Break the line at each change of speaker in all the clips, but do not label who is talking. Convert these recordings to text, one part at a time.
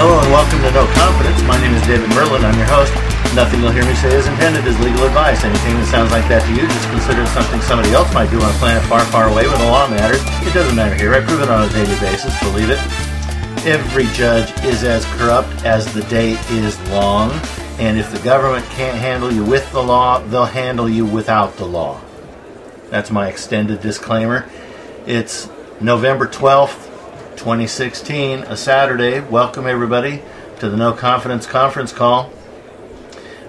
Hello and welcome to No Confidence. My name is David Merrill. I'm your host. Nothing you'll hear me say is intended as legal advice. Anything that sounds like that to you, just consider it something somebody else might do on a planet far, far away where the law matters. It doesn't matter here. I prove it on a daily basis. Believe it. Every judge is as corrupt as the day is long. And if the government can't handle you with the law, they'll handle you without the law. That's my extended disclaimer. It's November 12th, 2016, a Saturday. Welcome, everybody, to the No Confidence conference call,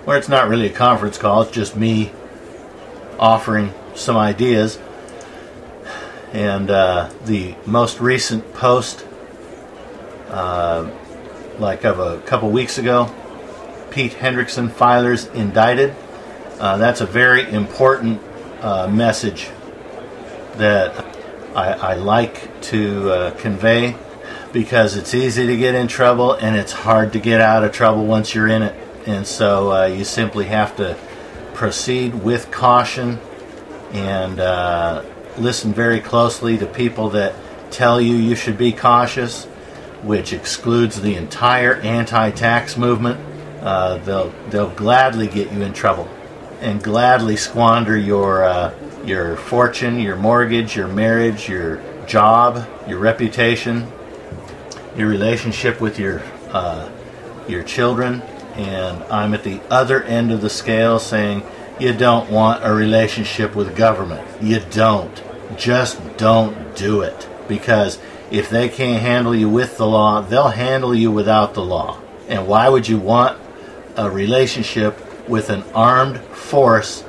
where it's not really a conference call, it's just me offering some ideas. And uh, the most recent post, uh, like of a couple weeks ago, Pete Hendrickson filers indicted. Uh, that's a very important uh, message that I, I like to uh, convey because it's easy to get in trouble and it's hard to get out of trouble once you're in it. And so uh, you simply have to proceed with caution and uh, listen very closely to people that tell you you should be cautious, which excludes the entire anti-tax movement. Uh, they'll they'll gladly get you in trouble and gladly squander your uh, your fortune, your mortgage, your marriage, your job, your reputation, your relationship with your uh, your children. And I'm at the other end of the scale saying you don't want a relationship with government. You don't. Just don't do it. Because if they can't handle you with the law, they'll handle you without the law. And why would you want a relationship with an armed force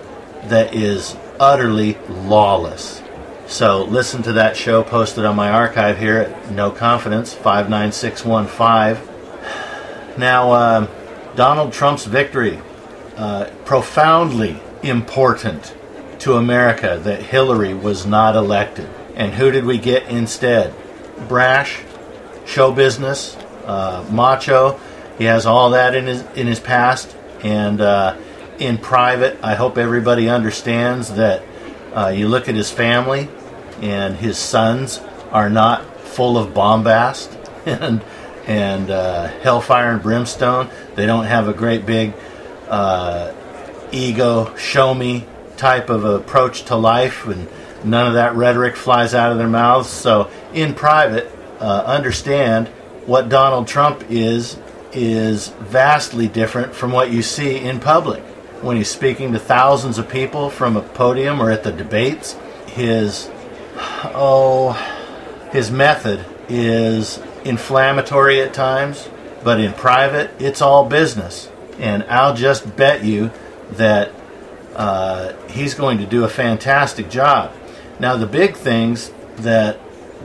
that is utterly lawless. So listen to that show posted on my archive here at No Confidence 59615. Now, uh, Donald Trump's victory, uh, profoundly important to America that Hillary was not elected. And who did we get instead? Brash, show business, uh, macho. He has all that in his in his past, and uh, in private, I hope everybody understands that uh, you look at his family, and his sons are not full of bombast and and uh, hellfire and brimstone. They don't have a great big uh, ego, show me type of approach to life, and none of that rhetoric flies out of their mouths. So, in private, uh, understand what Donald Trump is is vastly different from what you see in public when he's speaking to thousands of people from a podium or at the debates. His oh, his method is inflammatory at times, but in private, it's all business. And I'll just bet you that uh, he's going to do a fantastic job. Now, the big things that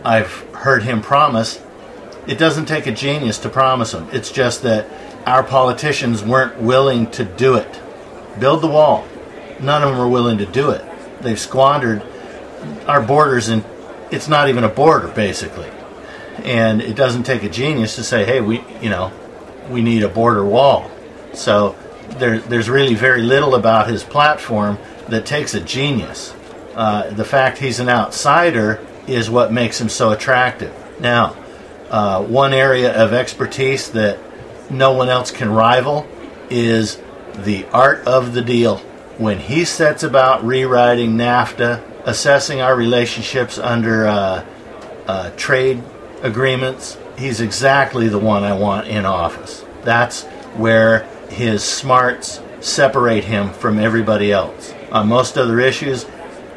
I've heard him promise, it doesn't take a genius to promise them. It's just that our politicians weren't willing to do it. Build the wall. None of them are willing to do it. They've squandered our borders, and it's not even a border, basically. And it doesn't take a genius to say, hey, we, you know, we need a border wall. So there, there's really very little about his platform that takes a genius. Uh, the fact he's an outsider is what makes him so attractive. Now, uh, one area of expertise that no one else can rival is the art of the deal. When he sets about rewriting NAFTA, assessing our relationships under uh, uh, trade agreements, he's exactly the one I want in office. That's where his smarts separate him from everybody else. On most other issues,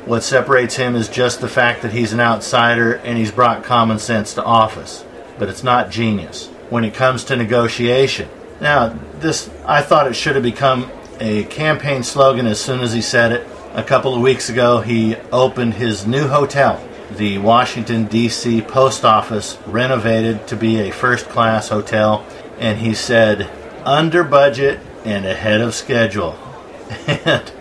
what separates him is just the fact that he's an outsider and he's brought common sense to office. but it's not genius when it comes to negotiation. Now, this I thought it should have become a campaign slogan as soon as he said it. A couple of weeks ago, he opened his new hotel, the Washington, D.C. Post Office, renovated to be a first class hotel, and he said, under budget and ahead of schedule. And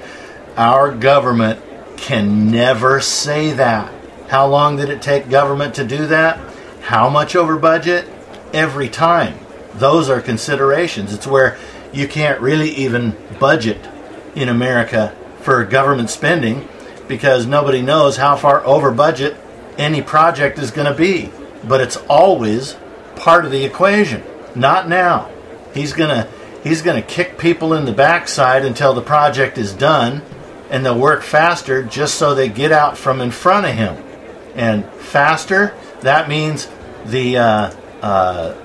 our government can never say that. How long did it take government to do that? How much over budget? Every time. Those are considerations. It's where you can't really even budget in America for government spending because nobody knows how far over budget any project is going to be. But it's always part of the equation. Not now. He's going to he's going to kick people in the backside until the project is done and they'll work faster just so they get out from in front of him. And faster, that means the uh, uh,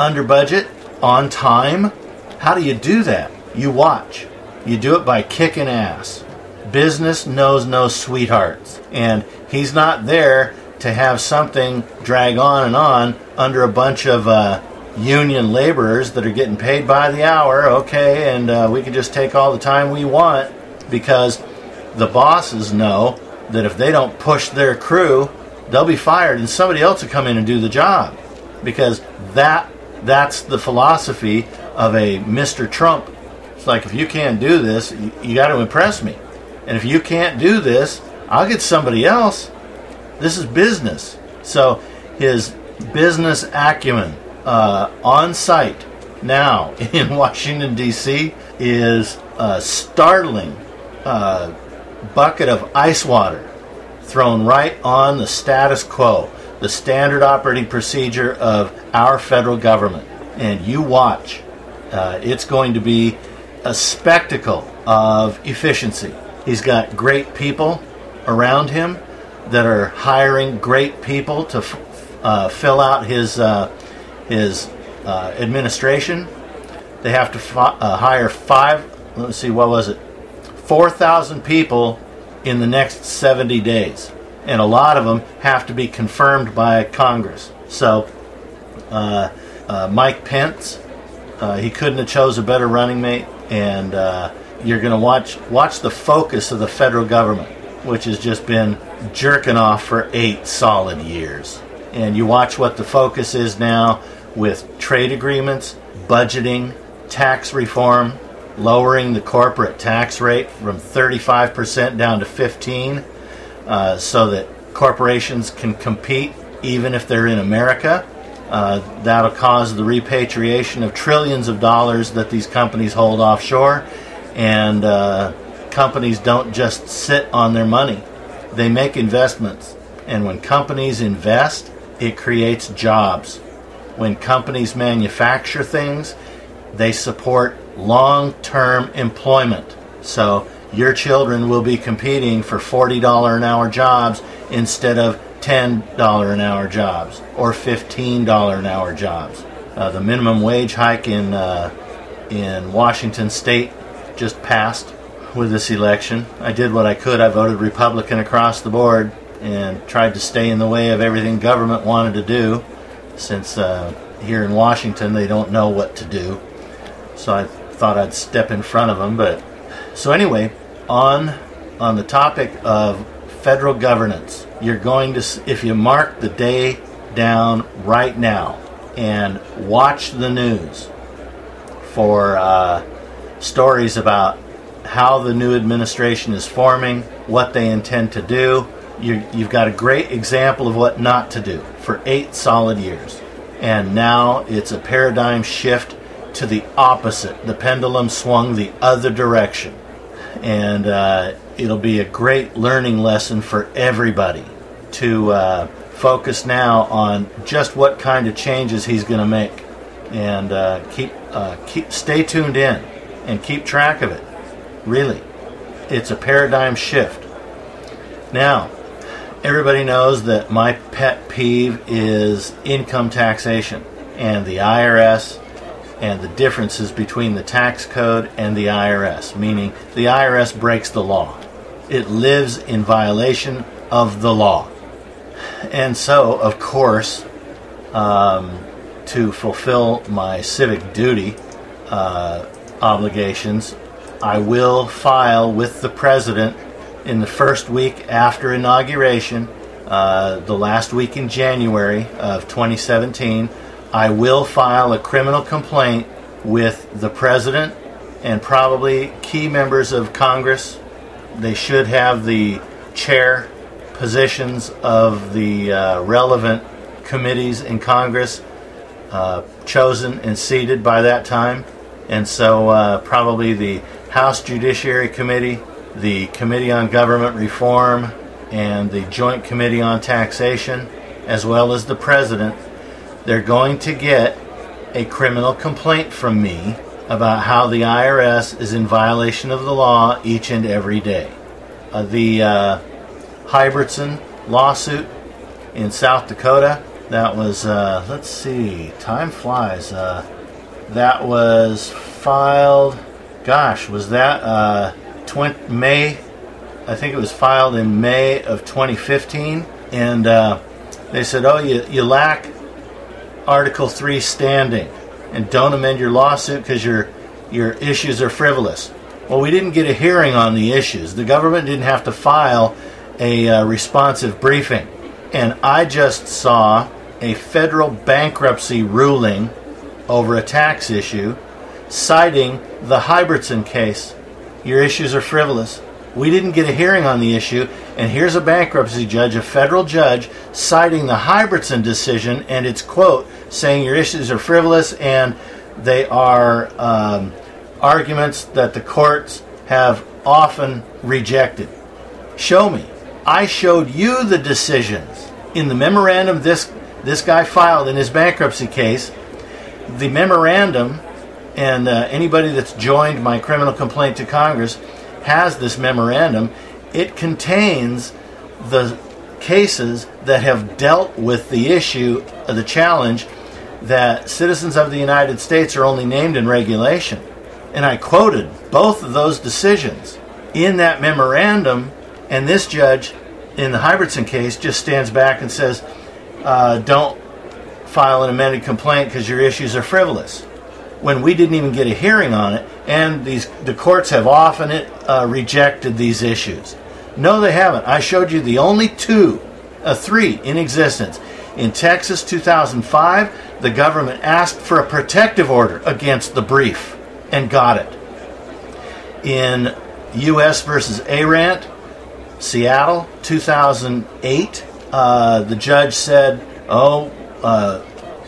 under budget, on time. How do you do that? You watch. You do it by kicking ass. Business knows no sweethearts. And he's not there to have something drag on and on under a bunch of uh, union laborers that are getting paid by the hour, okay, and uh, we can just take all the time we want because the bosses know that if they don't push their crew, they'll be fired and somebody else will come in and do the job because that that's the philosophy of a Mr. Trump. It's like if you can't do this, you, you got to impress me. And if you can't do this, I'll get somebody else. This is business. So his business acumen uh, on site now in Washington, D.C. is a startling uh, bucket of ice water thrown right on the status quo, the standard operating procedure of our federal government. And you watch. Uh, it's going to be a spectacle of efficiency. He's got great people around him that are hiring great people to f- uh, fill out his uh, his uh, administration. They have to uh, hire five. let me see, what was it? Four thousand people in the next seventy days, and a lot of them have to be confirmed by Congress. So, uh, uh, Mike Pence, uh, he couldn't have chose a better running mate, and uh, you're going to watch watch the focus of the federal government, which has just been jerking off for eight solid years. And you watch what the focus is now with trade agreements, budgeting, tax reform, lowering the corporate tax rate from 35% down to 15 uh, so that corporations can compete even if they're in America. Uh, that'll cause the repatriation of trillions of dollars that these companies hold offshore. And uh, companies don't just sit on their money, they make investments. And when companies invest, it creates jobs. When companies manufacture things, they support long term employment. So your children will be competing for $40 an hour jobs instead of $10 an hour jobs or $15 an hour jobs. Uh, the minimum wage hike in, uh, in Washington state just passed with this election. I did what I could. I voted Republican across the board and tried to stay in the way of everything government wanted to do since uh, here in Washington they don't know what to do. So I thought I'd step in front of them. But so anyway, on on the topic of federal governance, you're going to if you mark the day down right now and watch the news for uh, stories about how the new administration is forming, what they intend to do. You, have got a great example of what not to do for eight solid years. And now it's a paradigm shift to the opposite. The pendulum swung the other direction. And uh, it'll be a great learning lesson for everybody to uh, focus now on just what kind of changes he's going to make. And uh, keep, uh, keep, stay tuned in and keep track of it. Really. It's a paradigm shift. Now, everybody knows that my pet peeve is income taxation and the IRS and the differences between the tax code and the IRS, meaning the IRS breaks the law. It lives in violation of the law. And so, of course, um, to fulfill my civic duty uh, obligations, I will file with the president in the first week after inauguration, uh, the last week in January of 2017. I will file a criminal complaint with the president and probably key members of Congress. They should have the chair positions of the uh, relevant committees in Congress uh, chosen and seated by that time. And so, uh, probably the House Judiciary Committee, the Committee on Government Reform, and the Joint Committee on Taxation, as well as the President, they're going to get a criminal complaint from me about how the IRS is in violation of the law each and every day. Uh, the uh, Hybertson lawsuit in South Dakota, that was, uh, let's see, time flies. Uh, that was filed gosh, was that uh, 20, May? I think it was filed in May of 2015, and uh, they said, "Oh, you, you lack Article Three standing, and don't amend your lawsuit because your your issues are frivolous." Well, we didn't get a hearing on the issues. The government didn't have to file a uh, responsive briefing, and I just saw a federal bankruptcy ruling over a tax issue citing the Hybertson case. Your issues are frivolous. We didn't get a hearing on the issue, and here's a bankruptcy judge, a federal judge, citing the Hybertson decision and its quote saying your issues are frivolous and they are um, arguments that the courts have often rejected. Show me. I showed you the decisions in the memorandum this this guy filed in his bankruptcy case. The memorandum and uh, anybody that's joined my criminal complaint to Congress has this memorandum. It contains the cases that have dealt with the issue the challenge that citizens of the United States are only named in regulation. And I quoted both of those decisions in that memorandum, and this judge in the Hybertson case just stands back and says, uh, don't file an amended complaint because your issues are frivolous when we didn't even get a hearing on it, and these the courts have often uh, rejected these issues. No, they haven't. I showed you the only two, uh, three in existence. In Texas, 2005, the government asked for a protective order against the brief and got it. In U.S. versus ARANT, Seattle, 2008, uh, the judge said, "Oh, uh,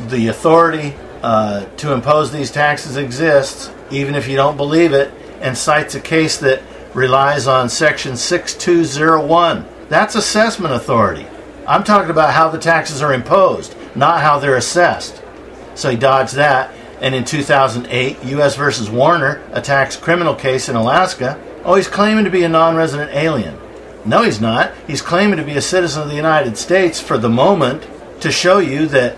the authority uh, to impose these taxes exists, even if you don't believe it, and cites a case that relies on Section 6201. That's assessment authority. I'm talking about how the taxes are imposed, not how they're assessed. So he dodged that. And in 2008, U.S. versus Warner, a tax criminal case in Alaska. Oh, he's claiming to be a non resident alien. No, he's not. He's claiming to be a citizen of the United States for the moment to show you that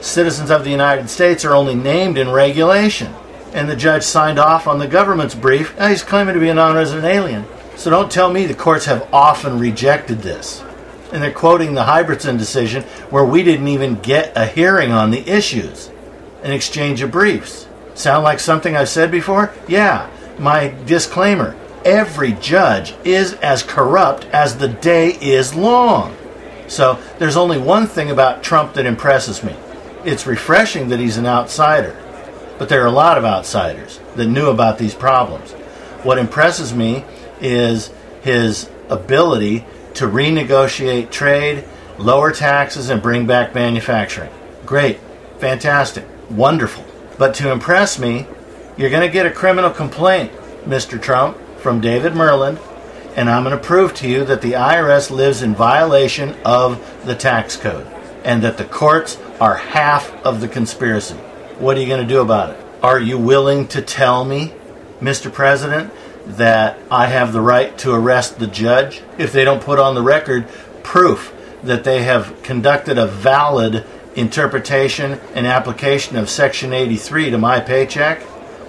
citizens of the United States are only named in regulation. And the judge signed off on the government's brief. Now he's claiming to be a non resident alien. So don't tell me the courts have often rejected this. And they're quoting the Hybertson decision where we didn't even get a hearing on the issues, an exchange of briefs. Sound like something I've said before? Yeah. My disclaimer every judge is as corrupt as the day is long. So there's only one thing about Trump that impresses me it's refreshing that he's an outsider, but there are a lot of outsiders that knew about these problems. What impresses me is his ability to renegotiate trade, lower taxes, and bring back manufacturing. Great, fantastic, wonderful. But to impress me, you're going to get a criminal complaint, Mr. Trump, from David Merrill, and I'm going to prove to you that the IRS lives in violation of the tax code and that the courts are half of the conspiracy. What are you going to do about it? Are you willing to tell me, Mr. President, that I have the right to arrest the judge if they don't put on the record proof that they have conducted a valid interpretation and application of Section 83 to my paycheck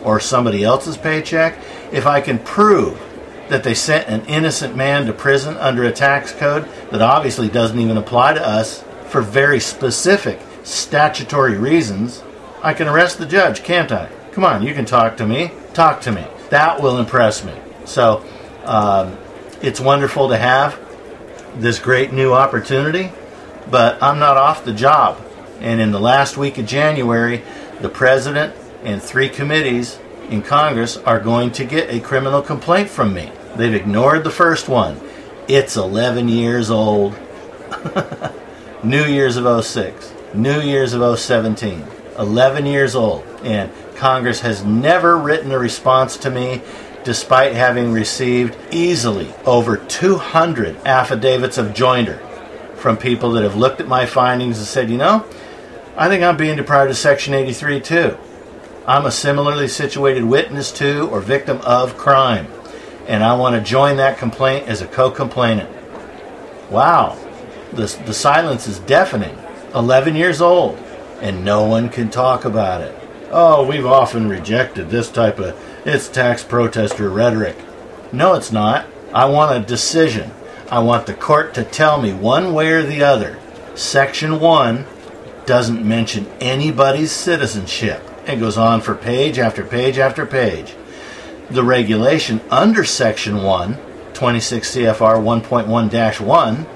or somebody else's paycheck? If I can prove that they sent an innocent man to prison under a tax code that obviously doesn't even apply to us for very specific statutory reasons, I can arrest the judge, can't I? Come on, you can talk to me. Talk to me. That will impress me. So um, it's wonderful to have this great new opportunity, but I'm not off the job. And in the last week of January, the president and three committees in Congress are going to get a criminal complaint from me. They've ignored the first one. It's 11 years old. New Year's of 06, New Year's of 017, 11 years old. And Congress has never written a response to me despite having received easily over 200 affidavits of joinder from people that have looked at my findings and said, you know, I think I'm being deprived of Section 83 too. I'm a similarly situated witness to or victim of crime, and I want to join that complaint as a co complainant. Wow, the, the silence is deafening. 11 years old, and no one can talk about it. Oh, we've often rejected this type of it's tax protester rhetoric. No, it's not. I want a decision. I want the court to tell me one way or the other. Section 1 doesn't mention anybody's citizenship. It goes on for page after page after page. The regulation under Section 1, 26 CFR 1.1 1,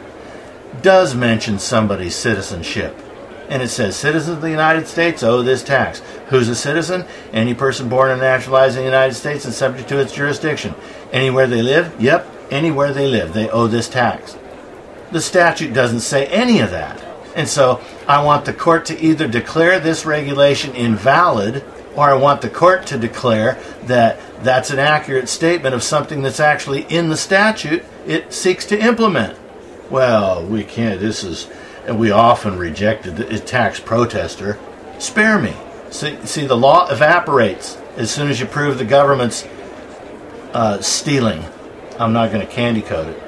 does mention somebody's citizenship. And it says citizens of the United States owe this tax. Who's a citizen? Any person born and naturalized in the United States and subject to its jurisdiction. Anywhere they live? Yep, anywhere they live, they owe this tax. The statute doesn't say any of that. And so I want the court to either declare this regulation invalid or I want the court to declare that that's an accurate statement of something that's actually in the statute it seeks to implement. Well, we can't. This is, and we often rejected the tax protester. Spare me. See, see, the law evaporates as soon as you prove the government's uh, stealing. I'm not going to candy coat it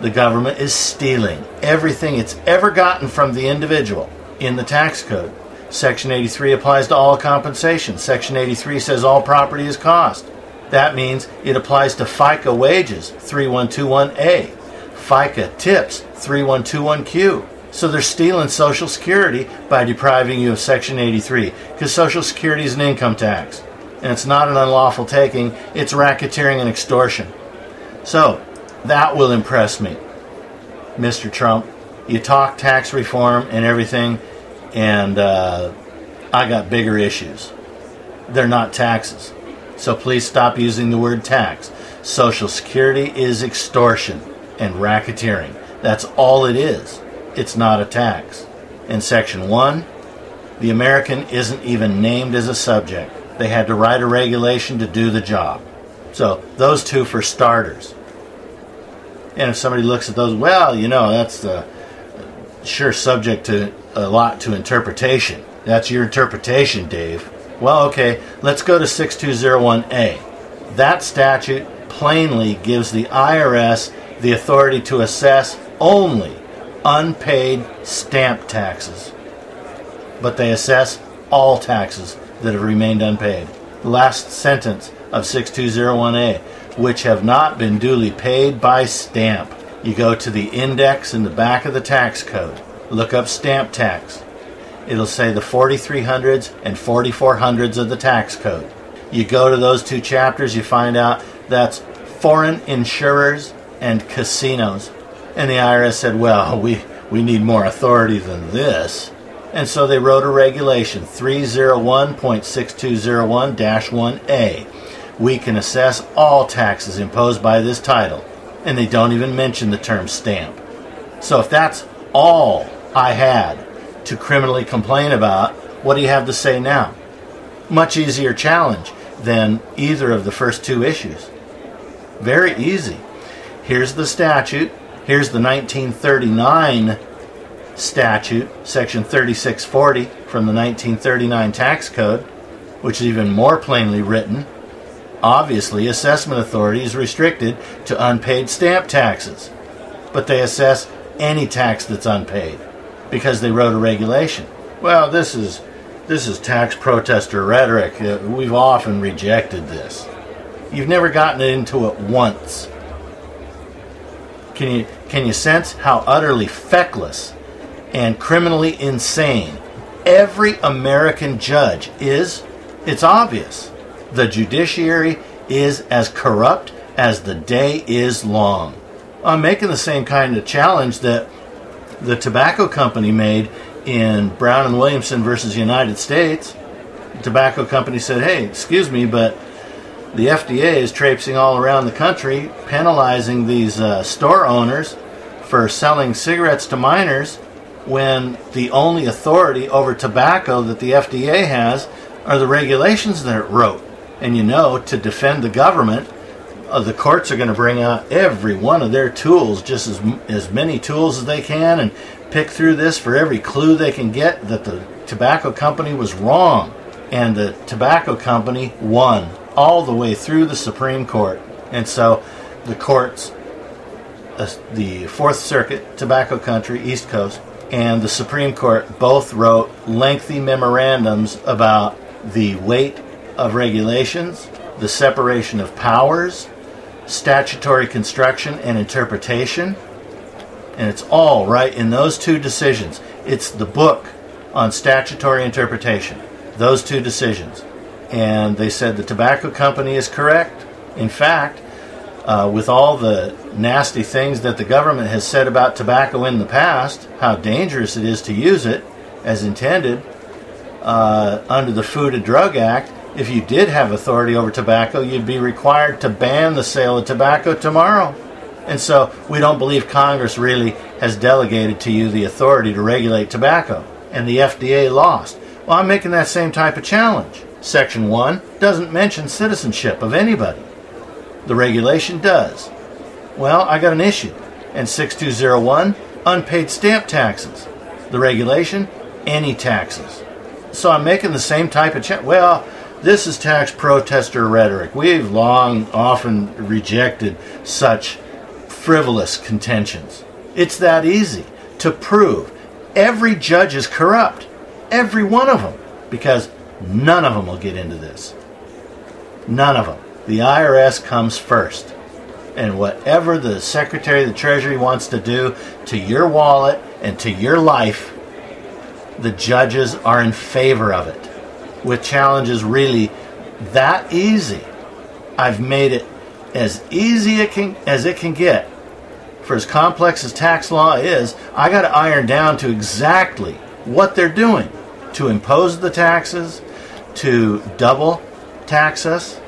the government is stealing everything it's ever gotten from the individual in the tax code. Section 83 applies to all compensation. Section 83 says all property is cost. That means it applies to FICA wages, 3121A, FICA tips, 3121Q. So they're stealing Social Security by depriving you of Section 83 because Social Security is an income tax. And it's not an unlawful taking, it's racketeering and extortion. So that will impress me, Mr. Trump. You talk tax reform and everything, and uh, I got bigger issues. They're not taxes. So please stop using the word tax. Social Security is extortion and racketeering. That's all it is. It's not a tax. In Section 1, the American isn't even named as a subject. They had to write a regulation to do the job. So, those two for starters. And if somebody looks at those, well, you know, that's uh, sure subject to a lot to interpretation. That's your interpretation, Dave. Well, okay, let's go to 6201A. That statute plainly gives the IRS the authority to assess only unpaid stamp taxes. But they assess all taxes that have remained unpaid. Last sentence of 6201A which have not been duly paid by stamp. You go to the index in the back of the tax code, look up stamp tax. It'll say the 4300s and 4400s of the tax code. You go to those two chapters, you find out that's foreign insurers and casinos. And the IRS said, well, we, we need more authority than this. And so they wrote a regulation 301.6201 1A we can assess all taxes imposed by this title, and they don't even mention the term stamp. So if that's all I had to criminally complain about, what do you have to say now? Much easier challenge than either of the first two issues. Very easy. Here's the statute. Here's the 1939 statute, section 3640 from the 1939 tax code, which is even more plainly written Obviously, assessment authority is restricted to unpaid stamp taxes, but they assess any tax that's unpaid because they wrote a regulation. Well, this is this is tax protester rhetoric. Uh, we've often rejected this. You've never gotten into it once. Can you can you sense how utterly feckless and criminally insane every American judge is, it's obvious. The judiciary is as corrupt as the day is long. I'm making the same kind of challenge that the tobacco company made in Brown and Williamson versus United States. The tobacco company said, "Hey, excuse me, but the FDA is traipsing all around the country, penalizing these uh, store owners for selling cigarettes to minors when the only authority over tobacco that the FDA has are the regulations that it wrote. And you know, to defend the government, uh, the courts are going to bring out every one of their tools, just as, as many tools as they can, and pick through this for every clue they can get that the tobacco company was wrong. And the tobacco company won all the way through the Supreme Court. And so the courts, uh, the Fourth Circuit, Tobacco Country, East Coast, and the Supreme Court both wrote lengthy memorandums about the weight of regulations, the separation of powers, statutory construction and interpretation. And it's all right in those two decisions. It's the book on statutory interpretation, those two decisions. And they said the tobacco company is correct. In fact, uh, with all the nasty things that the government has said about tobacco in the past, how dangerous it is to use it as intended uh, under the Food and Drug Act, if you did have authority over tobacco, you'd be required to ban the sale of tobacco tomorrow. And so we don't believe Congress really has delegated to you the authority to regulate tobacco. And the FDA lost. Well, I'm making that same type of challenge. Section 1 doesn't mention citizenship of anybody. The regulation does. Well, I got an issue. And 6201, unpaid stamp taxes. The regulation, any taxes. So I'm making the same type of check. Well, this is tax protester rhetoric. We've long, often rejected such frivolous contentions. It's that easy to prove. Every judge is corrupt. Every one of them. Because none of them will get into this. None of them. The IRS comes first. And whatever the Secretary of the Treasury wants to do to your wallet and to your life, the judges are in favor of it. With challenges really that easy, I've made it as easy it can, as it can get. For as complex as tax law is, I got to iron down to exactly what they're doing to impose the taxes, to double tax us,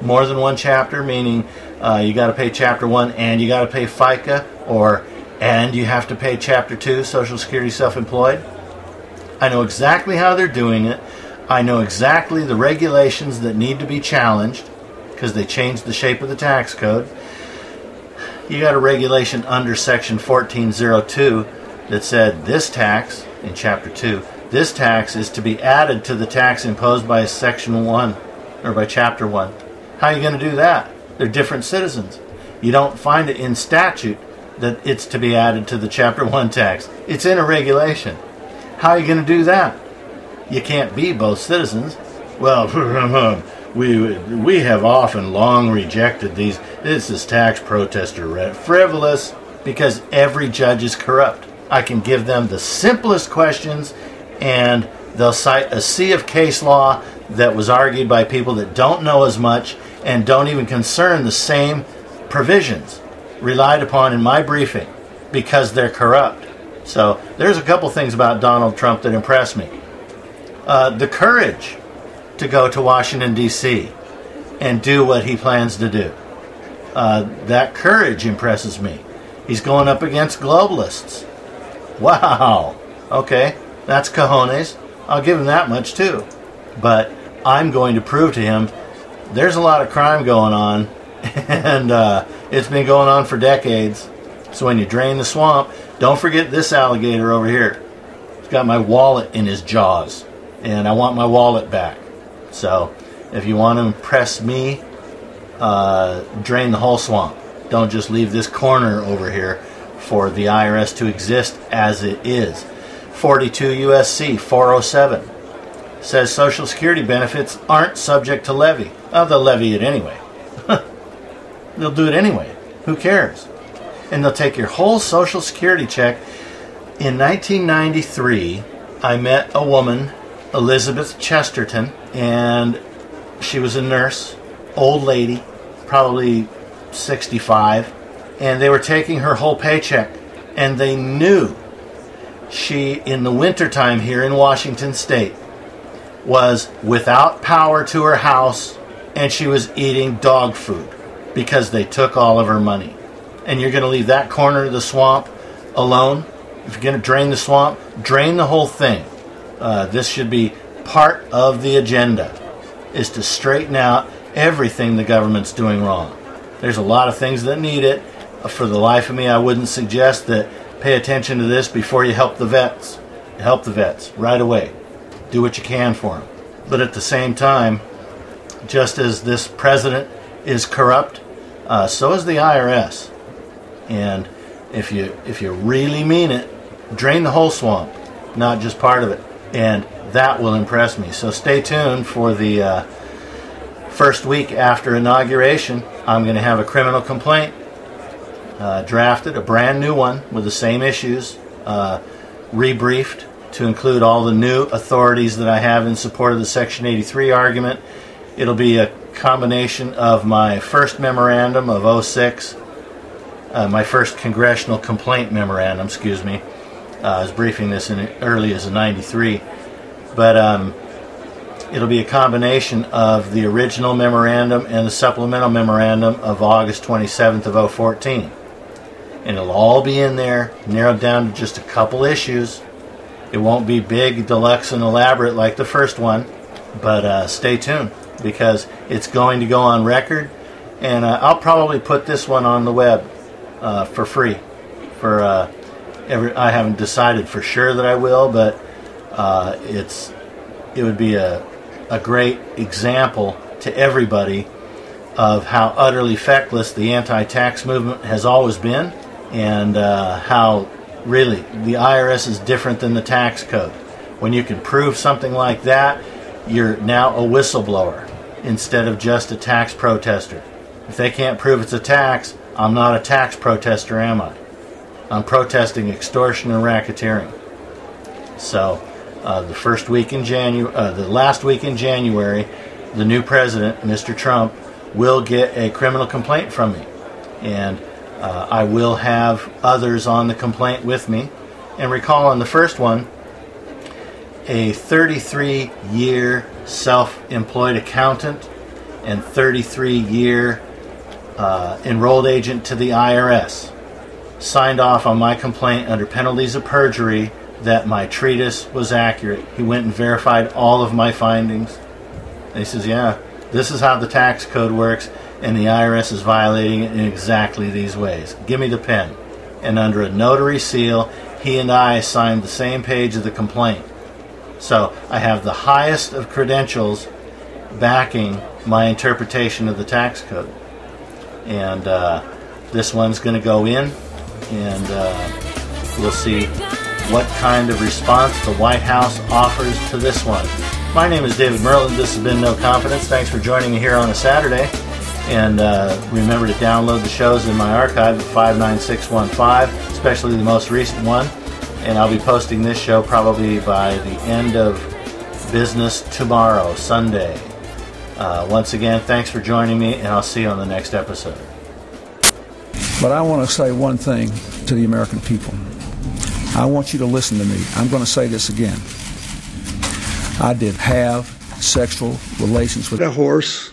more than one chapter, meaning uh, you got to pay chapter one and you got to pay FICA, or and you have to pay chapter two, Social Security Self Employed. I know exactly how they're doing it. I know exactly the regulations that need to be challenged because they changed the shape of the tax code. You got a regulation under section 1402 that said this tax in chapter 2, this tax is to be added to the tax imposed by section 1 or by chapter 1. How are you going to do that? They're different citizens. You don't find it in statute that it's to be added to the Chapter 1 tax. It's in a regulation. How are you going to do that? You can't be both citizens. Well, we, we have often long rejected these. This is tax protester frivolous because every judge is corrupt. I can give them the simplest questions and they'll cite a sea of case law that was argued by people that don't know as much and don't even concern the same provisions relied upon in my briefing because they're corrupt. So there's a couple things about Donald Trump that impress me. Uh, the courage to go to Washington, D.C. and do what he plans to do. Uh, that courage impresses me. He's going up against globalists. Wow. Okay, that's cojones. I'll give him that much too. But I'm going to prove to him there's a lot of crime going on, and uh, it's been going on for decades. So when you drain the swamp, don't forget this alligator over here. He's got my wallet in his jaws, and I want my wallet back. So if you want to impress me, uh, drain the whole swamp. Don't just leave this corner over here for the IRS to exist as it is. 42 USC 407 says Social Security benefits aren't subject to levy. Oh, they'll levy it anyway. they'll do it anyway. Who cares? And they'll take your whole Social Security check. In 1993, I met a woman, Elizabeth Chesterton, and she was a nurse, old lady, probably 65, and they were taking her whole paycheck, and they knew she, in the wintertime here in Washington State, was without power to her house and she was eating dog food because they took all of her money. And you're going to leave that corner of the swamp alone? If you're going to drain the swamp, drain the whole thing. Uh, this should be part of the agenda, is to straighten out everything the government's doing wrong. There's a lot of things that need it. For the life of me, I wouldn't suggest that pay attention to this before you help the vets. Help the vets right away. Do what you can for them. But at the same time, just as this president is corrupt, uh, so is the IRS. And if you if you really mean it, drain the whole swamp, not just part of it, and that will impress me. So stay tuned for the uh, first week after inauguration. I'm going to have a criminal complaint uh, drafted, a brand new one with the same issues, uh, rebriefed to include all the new authorities that I have in support of the Section 83 argument. It'll be a combination of my first memorandum of 06, uh, my first congressional complaint memorandum, excuse me. Uh, I was briefing this in early as a 93. But um, it'll be a combination of the original memorandum and the supplemental memorandum of August 27th of 014. And it'll all be in there, narrowed down to just a couple issues. It won't be big, deluxe, and elaborate like the first one, but uh, stay tuned because it's going to go on record. And uh, I'll probably put this one on the web uh, for free. For uh, every, I haven't decided for sure that I will, but uh, it's it would be a a great example to everybody of how utterly feckless the anti-tax movement has always been, and uh, how really the IRS is different than the tax code. When you can prove something like that, you're now a whistleblower instead of just a tax protester. If they can't prove it's a tax, I'm not a tax protester, am I? I'm protesting extortion and racketeering. So, uh, the first week in January, uh, the last week in January, the new president, Mr. Trump, will get a criminal complaint from me, and uh, I will have others on the complaint with me. And recall on the first one, a 33 year self employed accountant and 33 year uh, enrolled agent to the IRS signed off on my complaint under penalties of perjury that my treatise was accurate. He went and verified all of my findings. And he says, Yeah, this is how the tax code works, and the IRS is violating it in exactly these ways. Give me the pen. And under a notary seal, he and I signed the same page of the complaint. So I have the highest of credentials backing my interpretation of the tax code. And uh, this one's going to go in, and uh, we'll see what kind of response the White House offers to this one. My name is David Merrill. This has been No Confidence. Thanks for joining me here on a Saturday. And uh, remember to download the shows in my archive at 59615, especially the most recent one. And I'll be posting this show probably by the end of business tomorrow, Sunday. Uh, once again, thanks for joining me, and I'll see you on the next episode.
But I want to say one thing to the American people. I want you to listen to me. I'm going to say this again. I did have sexual relations with
a horse.